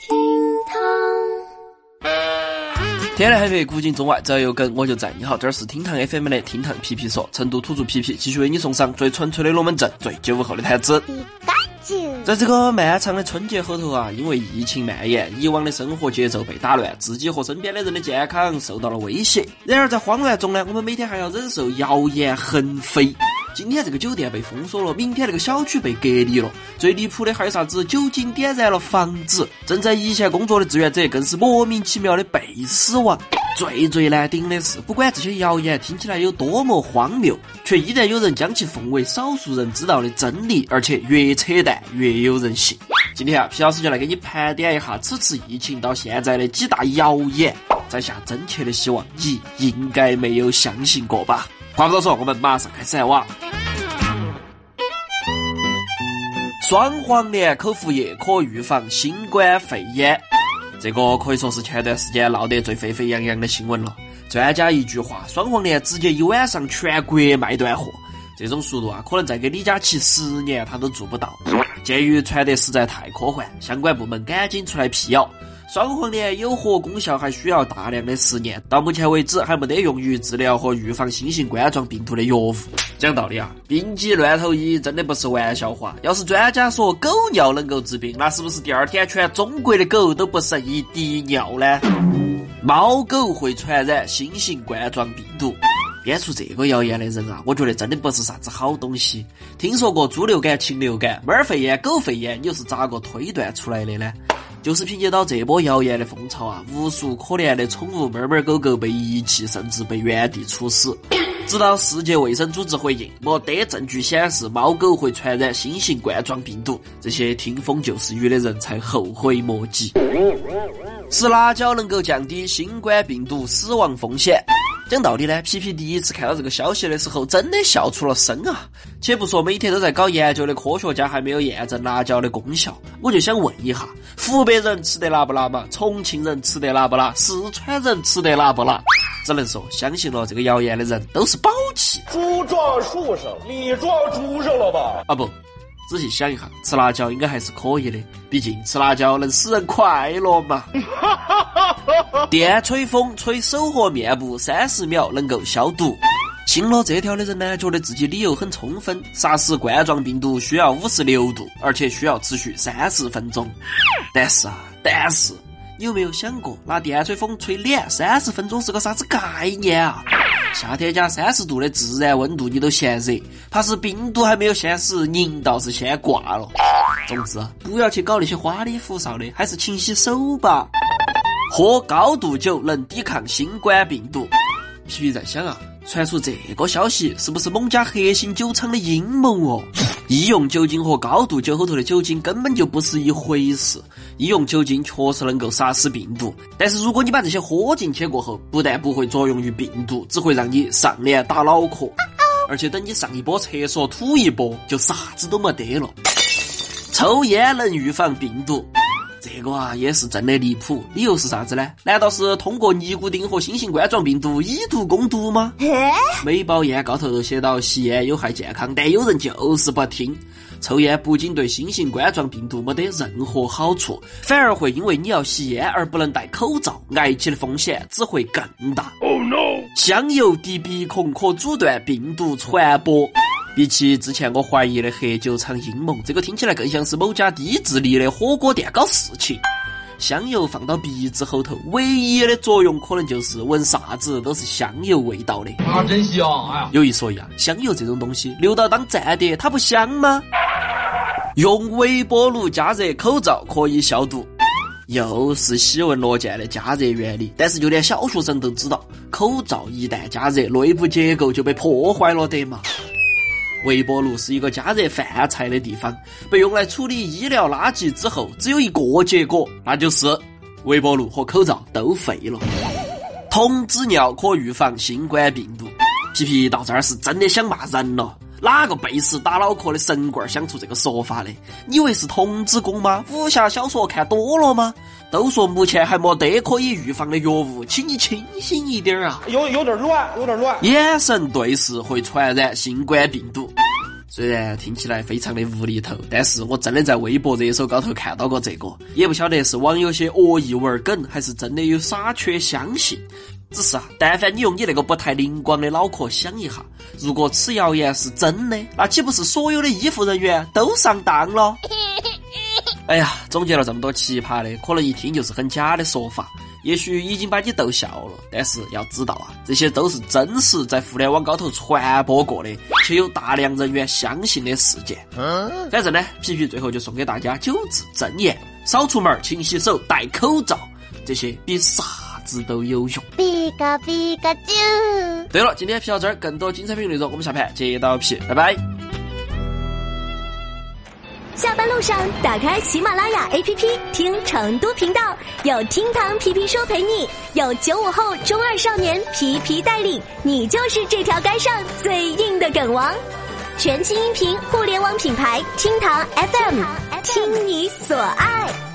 厅堂，天南海北，古今中外，只要有梗我就在。你好，这儿是厅堂 FM 的厅堂皮皮说，成都土著皮皮继续为你送上最纯粹的龙门阵，最九五后的谈资。在这个漫长的春节后头啊，因为疫情蔓延，以往的生活节奏被打乱，自己和身边的人的健康受到了威胁。然而在慌乱中呢，我们每天还要忍受谣言横飞。今天这个酒店被封锁了，明天那个小区被隔离了。最离谱的还有啥子？酒精点燃了房子，正在一线工作的志愿者更是莫名其妙的被死亡。最最难顶的是，不管这些谣言听起来有多么荒谬，却依然有人将其奉为少数人知道的真理，而且越扯淡越有人信。今天啊，皮老师就来给你盘点一下此次疫情到现在的几大谣言，在下真切的希望你应该没有相信过吧。话不多说，我们马上开始来哇。双黄连口服液可预防新冠肺炎。这个可以说是前段时间闹得最沸沸扬扬的新闻了。专家一句话，双黄连直接一晚上全国卖断货，这种速度啊，可能再给李佳琦十年他都做不到。鉴于传得实在太科幻，相关部门赶紧出来辟谣。双黄连有何功效，还需要大量的实验。到目前为止，还没得用于治疗和预防新型冠状病毒的药物。讲道理啊，病急乱投医真的不是玩笑话。要是专家说狗尿能够治病，那是不是第二天全中国的狗都不剩一滴尿呢？猫狗会传染新型冠状病毒，编出这个谣言的人啊，我觉得真的不是啥子好东西。听说过猪流感、禽流感、猫儿肺炎、狗肺炎，你又是咋个推断出来的呢？就是凭借到这波谣言的风潮啊，无数可怜的宠物猫猫狗狗被遗弃，甚至被原地处死。直到世界卫生组织回应，没得证据显示猫狗会传染新型冠状病毒，这些听风就是雨的人才后悔莫及。吃辣椒能够降低新冠病毒死亡风险。讲道理呢，皮皮第一次看到这个消息的时候，真的笑出了声啊！且不说每天都在搞研究的科学家还没有验证辣椒的功效，我就想问一下：湖北人吃得辣不辣嘛？重庆人吃得辣不辣？四川人吃得辣不辣？只能说，相信了这个谣言的人都是宝气。猪撞树上，你撞猪上了吧？啊不。仔细想一下，吃辣椒应该还是可以的，毕竟吃辣椒能使人快乐嘛。电吹风吹手和面部三十秒能够消毒。信了这条的人呢，觉得自己理由很充分。杀死冠状病毒需要五十六度，而且需要持续三十分钟。但是啊，但是你有没有想过，拿电吹风吹脸三十分钟是个啥子概念啊？夏天加三十度的自然温度，你都嫌热，怕是病毒还没有先死，您倒是先挂了。总之，不要去搞那些花里胡哨的，还是勤洗手吧。喝高度酒能抵抗新冠病毒。皮皮在想啊，传出这个消息，是不是某家核心酒厂的阴谋哦？医用酒精和高度酒后头的酒精根本就不是一回事。医用酒精确实能够杀死病毒，但是如果你把这些喝进去过后，不但不会作用于病毒，只会让你上脸打脑壳，而且等你上一波厕所吐一波，就啥子都没得了。抽烟能预防病毒。这个啊也是真的离谱，理由是啥子呢？难道是通过尼古丁和新型冠状病毒以毒攻毒吗？每包烟高头都写到吸烟有害健康，但有人就是不听。抽烟不仅对新型冠状病毒没得任何好处，反而会因为你要吸烟而不能戴口罩，挨起的风险只会更大。Oh no！香油滴鼻孔可阻断病毒传播。比起之前我怀疑的黑酒厂阴谋，这个听起来更像是某家低智力的火锅店搞事情。香油放到鼻子后头，唯一的作用可能就是闻啥子都是香油味道的。啊，真香！哎呀，有一说一啊，香油这种东西留到当蘸碟，它不香吗？用微波炉加热口罩可以消毒，又是喜闻乐见的加热原理。但是就连小学生都知道，口罩一旦加热，内部结构就被破坏了的嘛。微波炉是一个加热饭菜的地方，被用来处理医疗垃圾之后，只有一个结果，那就是微波炉和口罩都废了。童子尿可预防新冠病毒，皮皮到这儿是真的想骂人了。哪个背时打脑壳的神棍想出这个说法的？你以为是童子功吗？武侠小说看多了吗？都说目前还没得可以预防的药物，请你清醒一点啊！有有点乱，有点乱。眼神对视会传染新冠病毒。虽然听起来非常的无厘头，但是我真的在微博热搜高头看到过这个，也不晓得是网友些恶意玩梗，还是真的有傻缺相信。只是啊，但凡你用你那个不太灵光的脑壳想一下，如果此谣言是真的，那岂不是所有的医护人员都上当了？哎呀，总结了这么多奇葩的，可能一听就是很假的说法。也许已经把你逗笑了，但是要知道啊，这些都是真实在互联网高头传播过的，且有大量人员相信的事件。嗯反正呢，皮皮最后就送给大家九字真言：少出门，勤洗手，戴口罩，这些比啥子都有用。比个比个啾！对了，今天皮到这儿，更多精彩评论内容，我们下盘接到皮，拜拜。下班路上打开喜马拉雅 APP 听成都频道，有厅堂皮皮说陪你，有九五后中二少年皮皮带领，你就是这条街上最硬的梗王。全新音频互联网品牌厅堂 FM，听你所爱。